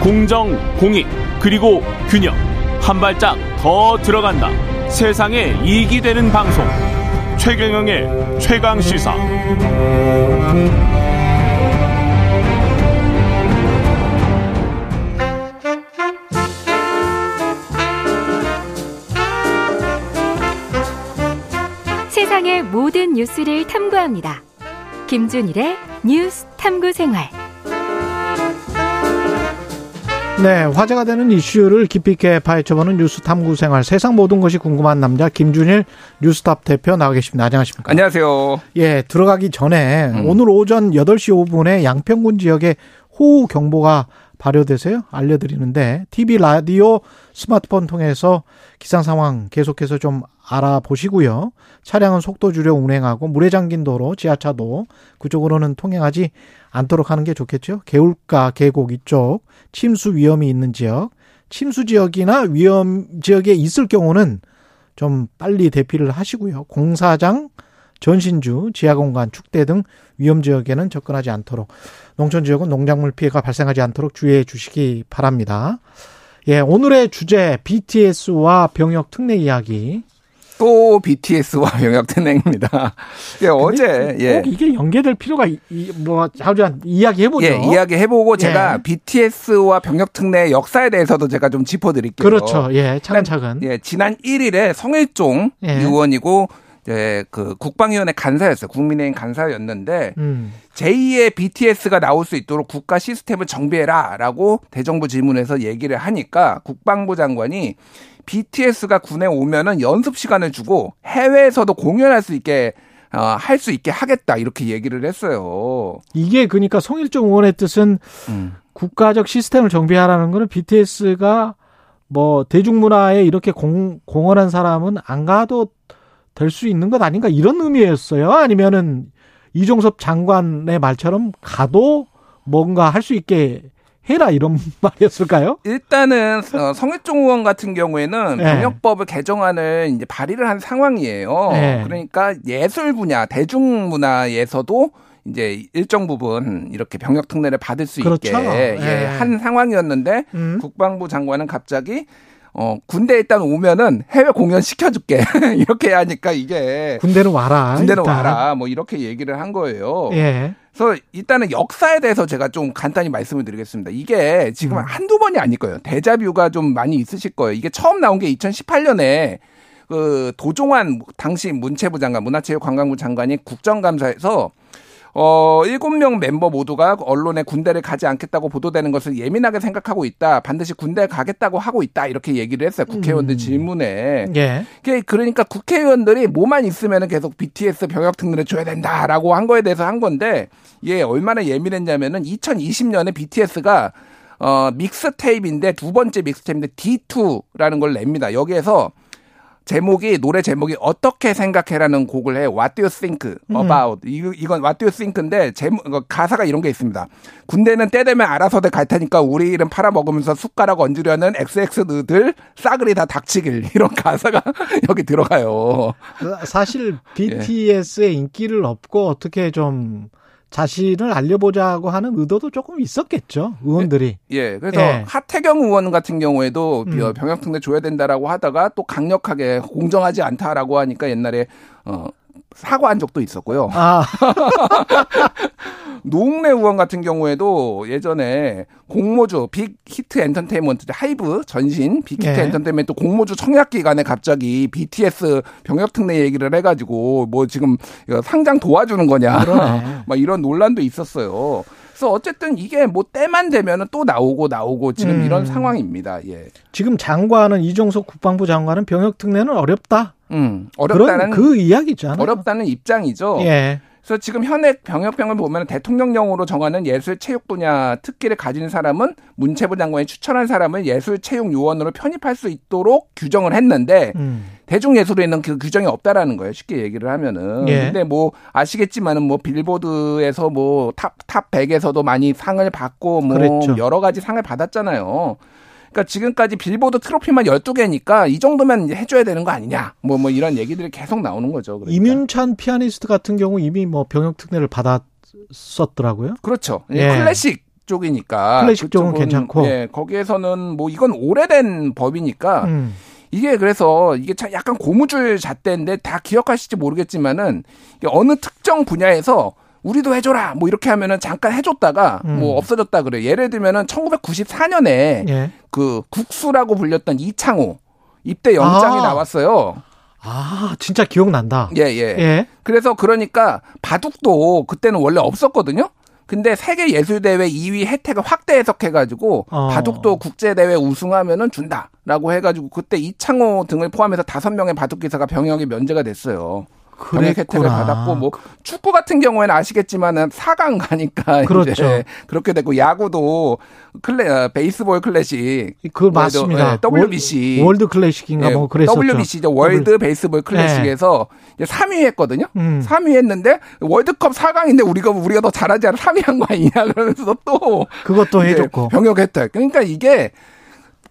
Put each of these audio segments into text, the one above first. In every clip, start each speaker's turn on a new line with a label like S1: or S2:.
S1: 공정, 공익, 그리고 균형. 한 발짝 더 들어간다. 세상에 이익이 되는 방송. 최경영의 최강 시사.
S2: 세상의 모든 뉴스를 탐구합니다. 김준일의 뉴스 탐구 생활.
S3: 네, 화제가 되는 이슈를 깊이 있게 파헤쳐보는 뉴스 탐구 생활. 세상 모든 것이 궁금한 남자 김준일 뉴스탑 대표 나와 계십니다. 안녕하십니까?
S4: 안녕하세요.
S3: 예, 들어가기 전에
S4: 음.
S3: 오늘 오전 8시 5분에 양평군 지역에 호우 경보가 발효돼서요. 알려드리는데 TV, 라디오, 스마트폰 통해서 기상 상황 계속해서 좀 알아보시고요. 차량은 속도 줄여 운행하고 물에 잠긴 도로, 지하차도 그쪽으로는 통행하지 않도록 하는 게 좋겠죠. 개울가, 계곡 이쪽 침수 위험이 있는 지역, 침수 지역이나 위험 지역에 있을 경우는 좀 빨리 대피를 하시고요. 공사장, 전신주, 지하공간, 축대 등 위험 지역에는 접근하지 않도록 농촌 지역은 농작물 피해가 발생하지 않도록 주의해 주시기 바랍니다. 예, 오늘의 주제 BTS와 병역 특례 이야기.
S4: 또 BTS와 영역 특례입니다. 예, 어제
S3: 꼭
S4: 예.
S3: 이게 연계될 필요가 이- 이- 뭐 자주 이야기 해보죠.
S4: 예, 이야기 해보고 제가
S3: 예.
S4: BTS와 병역 특례 역사에 대해서도 제가 좀 짚어드릴게요.
S3: 그렇죠. 예, 차근차근.
S4: 예, 지난 1일에 성일종
S3: 예.
S4: 의원이고 예, 그 국방위원회 간사였어요. 국민의힘 간사였는데
S3: 음,
S4: 제2의 BTS가 나올 수 있도록 국가 시스템을 정비해라라고 대정부 질문에서 얘기를 하니까 국방부 장관이 BTS가 군에 오면은 연습 시간을 주고 해외에서도 공연할 수 있게 어, 할 수 있게 하겠다 이렇게 얘기를 했어요.
S3: 이게 그러니까 송일종 의원의 뜻은
S4: 음.
S3: 국가적 시스템을 정비하라는 거는 BTS가 뭐 대중문화에 이렇게 공, 공헌한 사람은 안 가도 될 수 있는 것 아닌가 이런 의미였어요. 아니면은 이종섭 장관의 말처럼 가도 뭔가 할 수 있게 해라 이런 말이었을까요?
S4: 일단은 어, 성일종 의원 같은 경우에는
S3: 네.
S4: 병역법을 개정안을 이제 발의를 한 상황이에요.
S3: 네.
S4: 그러니까 예술 분야, 대중문화에서도 이제 일정 부분 이렇게 병역 특례를 받을 수
S3: 그렇죠.
S4: 있게
S3: 네.
S4: 예, 한 상황이었는데
S3: 음.
S4: 국방부 장관은 갑자기 어 군대 일단 오면은 해외 공연 시켜줄게 이렇게 하니까 이게
S3: 군대는 와라.
S4: 군대는
S3: 일단.
S4: 와라 뭐 이렇게 얘기를 한 거예요.
S3: 예.
S4: 그래서 일단은 역사에 대해서 제가 좀 간단히 말씀을 드리겠습니다. 이게 지금
S3: 음.
S4: 한두 번이 아닐 거예요. 데자뷰가 좀 많이 있으실 거예요. 이게 처음 나온 게 2018년에 그 도종환 당시 문체부 장관, 문화체육관광부 장관이 국정감사에서 어, 일곱 명 멤버 모두가 언론에 군대를 가지 않겠다고 보도되는 것을 예민하게 생각하고 있다. 반드시 군대에 가겠다고 하고 있다. 이렇게 얘기를 했어요. 국회의원들
S3: 음.
S4: 질문에.
S3: 예.
S4: 그러니까 국회의원들이 뭐만 있으면 계속 BTS 병역 특례를 줘야 된다라고 한 거에 대해서 한 건데 이게 얼마나 예민했냐면은 2020년에 BTS가 어 믹스테이프인데 두 번째 믹스테이프인데 D2라는 걸 냅니다. 여기에서 제목이 노래 제목이 어떻게 생각해라는 곡을 해. What do you think about? 이, 이건 What do you think인데 제목 가사가 이런 게 있습니다. 군대는 때 되면 알아서들 갈 테니까 우리 이름 팔아먹으면서 숟가락 얹으려는 XX들 싸그리 다 닥치길 이런 가사가 여기 들어가요.
S3: 사실
S4: 예.
S3: BTS의 인기를 얻고 어떻게 좀 자신을 알려보자고 하는 의도도 조금 있었겠죠. 의원들이.
S4: 예, 그래서
S3: 예.
S4: 하태경 의원 같은 경우에도
S3: 음.
S4: 병역 특례 줘야 된다라고 하다가 또 강력하게 공정하지 않다라고 하니까 옛날에 어 사과한 적도 있었고요.
S3: 아,
S4: 노웅래 의원 같은 경우에도 예전에 공모주 빅 히트 엔터테인먼트 하이브 전신 빅 히트
S3: 예.
S4: 엔터테인먼트 공모주 청약 기간에 갑자기 BTS 병역 특례 얘기를 해가지고 뭐 지금 상장 도와주는 거냐
S3: 그러네.
S4: 막 이런 논란도 있었어요. 그래서 어쨌든 이게 뭐 때만 되면은 또 나오고 나오고 지금
S3: 음.
S4: 이런 상황입니다. 예.
S3: 지금 장관은 이종섭 국방부 장관은 병역 특례는 어렵다.
S4: 음, 어렵다는
S3: 그 이야기잖아요.
S4: 어렵다는 입장이죠.
S3: 예.
S4: 그래서 지금 현행 병역법을 보면 대통령령으로 정하는 예술 체육 분야 특기를 가진 사람은 문체부 장관이 추천한 사람을 예술 체육 요원으로 편입할 수 있도록 규정을 했는데
S3: 음.
S4: 대중 예술에는 그 규정이 없다라는 거예요. 쉽게 얘기를 하면은.
S3: 예.
S4: 근데 뭐 아시겠지만은 뭐 빌보드에서 뭐 top top 100에서도 많이 상을 받고 뭐
S3: 그랬죠.
S4: 여러 가지 상을 받았잖아요. 그러니까 지금까지 빌보드 트로피만 12개니까 이 정도면 해줘야 되는 거 아니냐. 뭐, 뭐 이런 얘기들이 계속 나오는 거죠. 그러니까.
S3: 이윤찬 피아니스트 같은 경우 이미 뭐 병역 특례를 받았었더라고요.
S4: 그렇죠.
S3: 예.
S4: 클래식 쪽이니까
S3: 클래식 쪽은 괜찮고.
S4: 예, 거기에서는 뭐 이건 오래된 법이니까
S3: 음.
S4: 이게 그래서 이게 참 약간 고무줄 잣대인데 다 기억하실지 모르겠지만은 어느 특정 분야에서 우리도 해줘라 뭐 이렇게 하면은 잠깐 해줬다가
S3: 음.
S4: 뭐 없어졌다 그래. 요 예를 들면은 1994년에
S3: 예.
S4: 그 국수라고 불렸던 이창호 입대 영장이
S3: 아.
S4: 나왔어요.
S3: 아, 진짜 기억난다.
S4: 예, 예.
S3: 예.
S4: 그래서 그러니까 바둑도 그때는 원래 없었거든요. 근데 세계 예술 대회 2위 혜택을 확대 해석해 가지고
S3: 어.
S4: 바둑도 국제 대회 우승하면은 준다라고 해 가지고 그때 이창호 등을 포함해서 다섯 명의 바둑 기사가 병역이 면제가 됐어요. 병역 혜택을. 받았고 뭐 축구 같은 경우에는 아시겠지만은 4강 가니까
S3: 그렇죠.
S4: 이제 그렇게 됐고 야구도 클래 어, 베이스볼 클래식
S3: 그 맞습니다.
S4: 예, WBC
S3: 월드 클래식인가
S4: 예,
S3: 뭐 그랬었죠.
S4: WBC죠. 월드 베이스볼 클래식에서 이제 3위 했거든요.
S3: 음.
S4: 3위 했는데 월드컵 4강인데 우리가 우리가 더 잘하지 않아 3위 한 거 아니냐 그러면서 또
S3: 그것도
S4: 이제
S3: 해줬고.
S4: 병역 혜택. 그러니까 이게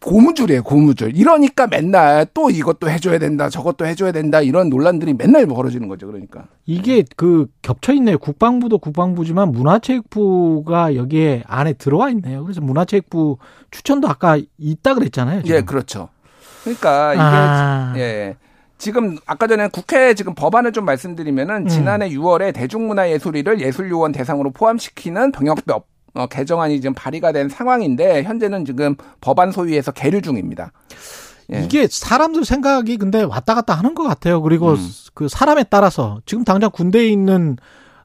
S4: 고무줄이에요, 고무줄. 이러니까 맨날 또 이것도 해줘야 된다, 저것도 해줘야 된다, 이런 논란들이 맨날 벌어지는 거죠, 그러니까.
S3: 이게 그 겹쳐 있네요. 국방부도 국방부지만 문화체육부가 여기에 안에 들어와 있네요. 그래서 문화체육부 추천도 아까 있다 그랬잖아요. 지금.
S4: 예, 그렇죠. 그러니까 이게,
S3: 아.
S4: 예. 지금 아까 전에 국회 지금 법안을 좀 말씀드리면은
S3: 음.
S4: 지난해 6월에 대중문화예술위를 예술요원 대상으로 포함시키는 병역법 어, 개정안이 지금 발의가 된 상황인데 현재는 지금 법안 소위에서 계류 중입니다. 예.
S3: 이게 사람들 생각이 근데 왔다 갔다 하는 것 같아요. 그리고
S4: 음.
S3: 그 사람에 따라서 지금 당장 군대에 있는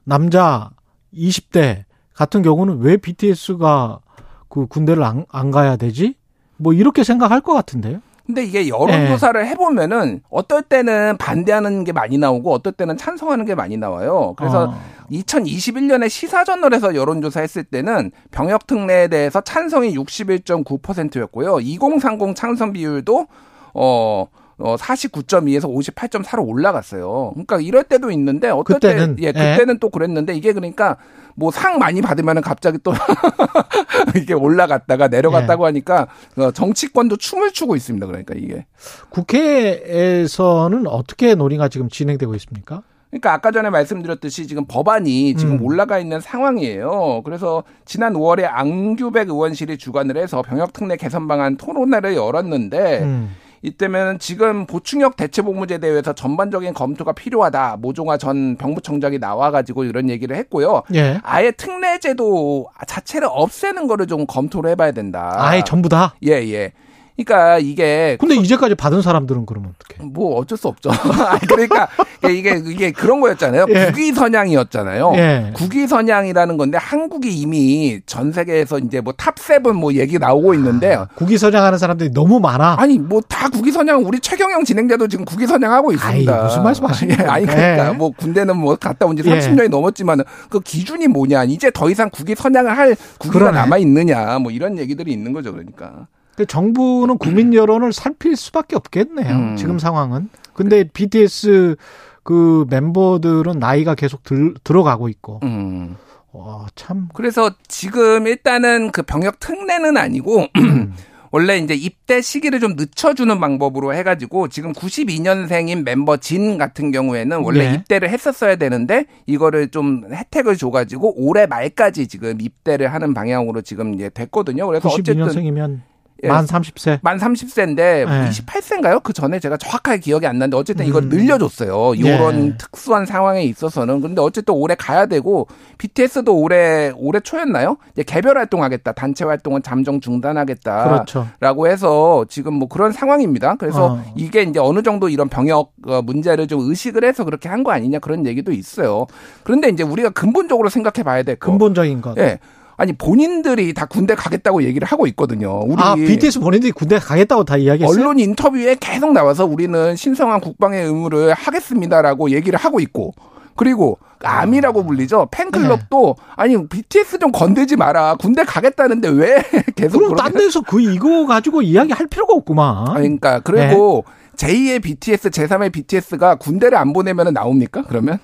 S3: 남자 20대 같은 경우는 왜 BTS가 그 군대를 안, 안 가야 되지? 뭐 이렇게 생각할 것 같은데요.
S4: 근데 이게
S3: 예.
S4: 여론조사를 해보면은 어떨 때는 반대하는 게 많이 나오고 어떨 때는 찬성하는 게 많이 나와요. 그래서
S3: 어.
S4: 2021년에 시사저널에서 여론조사 했을 때는 병역 특례에 대해서 찬성이 61.9%였고요. 2030 찬성 비율도 어, 어 49.2에서 58.4로 올라갔어요. 그러니까 이럴 때도 있는데 어떨
S3: 그때는,
S4: 때 예,
S3: 예.
S4: 그때는 또 그랬는데 이게 그러니까 뭐 상 많이 받으면은 갑자기 또 이게 올라갔다가 내려갔다고 하니까 어, 정치권도 춤을 추고 있습니다. 그러니까 이게.
S3: 국회에서는 어떻게 논의가 지금 진행되고 있습니까?
S4: 그러니까 아까 전에 말씀드렸듯이 지금 법안이 지금
S3: 음.
S4: 올라가 있는 상황이에요. 그래서 지난 5월에 안규백 의원실이 주관을 해서 병역특례 개선 방안 토론회를 열었는데
S3: 음.
S4: 이때면 지금 보충역 대체복무제 대회에서 전반적인 검토가 필요하다. 모종화 전 병무청장이 나와가지고 이런 얘기를 했고요.
S3: 예.
S4: 아예 특례제도 자체를 없애는 거를 좀 검토를 해봐야 된다.
S3: 아예 전부 다.
S4: 예 예. 그러니까 이게
S3: 근데 이제까지 받은 사람들은 그러면 어떻게?
S4: 뭐 어쩔 수 없죠. 아니, 그러니까 이게 이게 그런 거였잖아요.
S3: 예.
S4: 국위 선양이었잖아요.
S3: 예.
S4: 국위 선양이라는 건데 한국이 이미 전 세계에서 이제 뭐탑 세븐 뭐 얘기 나오고 있는데
S3: 국위 선양하는 사람들이 너무 많아.
S4: 아니 뭐 다 국위 선양 우리 최경영 진행자도 지금 국위 선양하고 있습니다.
S3: 아이, 무슨 말씀 하시는
S4: 예, 아니
S3: 거예요?
S4: 그러니까
S3: 예.
S4: 뭐 군대는 뭐 갔다 온지
S3: 예.
S4: 30년이 넘었지만은 그 기준이 뭐냐 이제 더 이상 국위 선양을 할 국위가. 남아 있느냐 뭐 이런 얘기들이 있는 거죠 그러니까.
S3: 그 정부는 국민 여론을 살필 수밖에 없겠네요.
S4: 음.
S3: 지금 상황은. 근데 BTS 그 멤버들은 나이가 계속 들, 들어가고 있고.
S4: 음.
S3: 와, 참.
S4: 그래서 지금 일단은 그 병역 특례는 아니고 원래 이제 입대 시기를 좀 늦춰주는 방법으로 해가지고 지금 92년생인 멤버 진 같은 경우에는 원래
S3: 네.
S4: 입대를 했었어야 되는데 이거를 좀 혜택을 줘가지고 올해 말까지 지금 입대를 하는 방향으로 지금 이제 됐거든요. 그래서 어쨌든
S3: 92년생이면
S4: 예.
S3: 만 30세.
S4: 만 30세인데
S3: 네.
S4: 28세인가요? 그 전에 제가 정확하게 기억이 안 나는데 어쨌든 이걸
S3: 음.
S4: 늘려줬어요. 이런
S3: 네.
S4: 특수한 상황에 있어서는. 근데 어쨌든 올해 가야 되고 BTS도 올해 올해 초였나요? 이제 개별 활동하겠다. 단체 활동은 잠정 중단하겠다.
S3: 그렇죠.
S4: 라고 해서 지금 뭐 그런 상황입니다. 그래서
S3: 어.
S4: 이게 이제 어느 정도 이런 병역 어, 문제를 좀 의식을 해서 그렇게 한 거 아니냐 그런 얘기도 있어요. 그런데 이제 우리가 근본적으로 생각해 봐야 될 거.
S3: 근본적인 것.
S4: 예. 아니 본인들이 다 군대 가겠다고 얘기를 하고 있거든요. 우리
S3: 아, BTS 본인들이 군대 가겠다고 다 이야기했어요?
S4: 언론 인터뷰에 계속 나와서 우리는 신성한 국방의 의무를 하겠습니다라고 얘기를 하고 있고 그리고 암이라고 불리죠 팬클럽도 아니 BTS 좀 건들지 마라 군대 가겠다는데 왜 계속
S3: 그럼 딴 데서 그 이거 가지고 이야기할 필요가 없구만.
S4: 아니, 그러니까 그리고 제2의 BTS 제3의 BTS가 군대를 안 보내면 나옵니까 그러면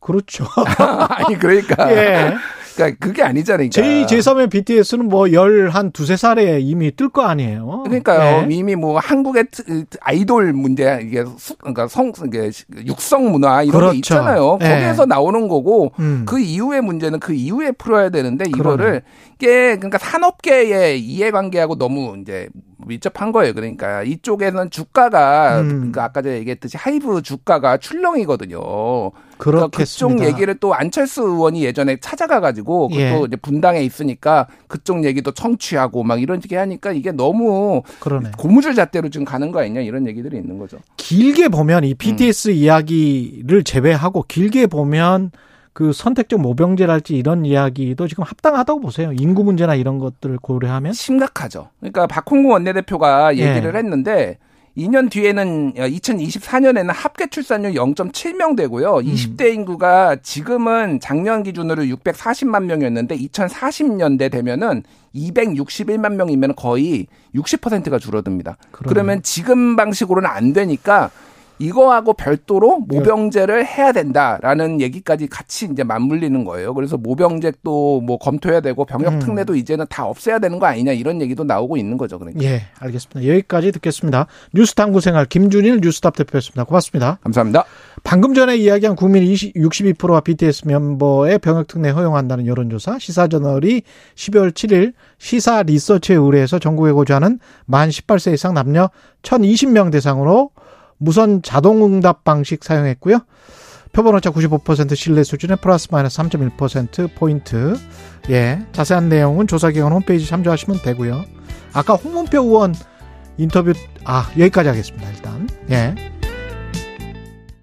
S3: 그렇죠.
S4: 아니 그러니까
S3: 예.
S4: 그러니까 그게 아니잖아요.
S3: 제2, 제3의 BTS는 뭐 열 한 두세 살에 이미 뜰 거 아니에요.
S4: 그러니까요. 네. 이미 뭐 한국의 아이돌 문제 이게 수, 그러니까 성 이게 육성 문화 이런 그렇죠. 게 있잖아요. 네. 거기에서 나오는 거고 음. 그 이후의 문제는 그 이후에 풀어야 되는데 이거를 이게 그러니까 산업계의 이해관계하고 너무 이제 밀접한 거예요. 그러니까 이쪽에는 주가가 음. 그러니까 아까 제가 얘기했듯이 하이브 주가가 출렁이거든요. 그러니까 그쪽 얘기를 또 안철수 의원이 예전에 찾아가 가지고 예. 이제 분당에 있으니까 그쪽 얘기도 청취하고 막 이런 식의 하니까 이게 너무 그러네. 고무줄 잣대로 지금 가는 거 아니냐 이런 얘기들이 있는 거죠.
S3: 길게 보면 이 BTS 음. 이야기를 제외하고 길게 보면 그 선택적 모병제랄지 이런 이야기도 지금 합당하다고 보세요. 인구 문제나 이런 것들을 고려하면
S4: 심각하죠. 그러니까 박홍구 원내대표가 얘기를 예. 했는데 2년 뒤에는 2024년에는 합계 출산율 0.7명 되고요. 음. 20대 인구가 지금은 작년 기준으로 640만 명이었는데 2040년대 되면은 261만 명이면 거의 60%가 줄어듭니다. 그러네. 그러면 지금 방식으로는 안 되니까 이거하고 별도로 모병제를 해야 된다라는 얘기까지 같이 이제 맞물리는 거예요. 그래서 모병제도 뭐 검토해야 되고 병역 음. 특례도 음. 이제는 다 없애야 되는 거 아니냐 이런 얘기도 나오고 있는 거죠. 그러니까.
S3: 예, 알겠습니다. 여기까지 듣겠습니다. 뉴스 탐구 생활 김준일 뉴스탑 대표였습니다. 고맙습니다.
S4: 감사합니다.
S3: 방금 전에 이야기한 국민 62%와 BTS 멤버의 병역 특례 허용한다는 여론조사 시사저널이 12월 7일 시사 리서치에 의뢰해서 전국에 거주하는 만 18세 이상 남녀 1,020명 대상으로 무선 자동응답 방식 사용했고요. 표본 오차 95% 신뢰 수준의 플러스 마이너스 3.1% 포인트. 예. 자세한 내용은 조사 기관 홈페이지 참조하시면 되고요. 아까 홍문표 의원 인터뷰 아 여기까지 하겠습니다. 일단 예.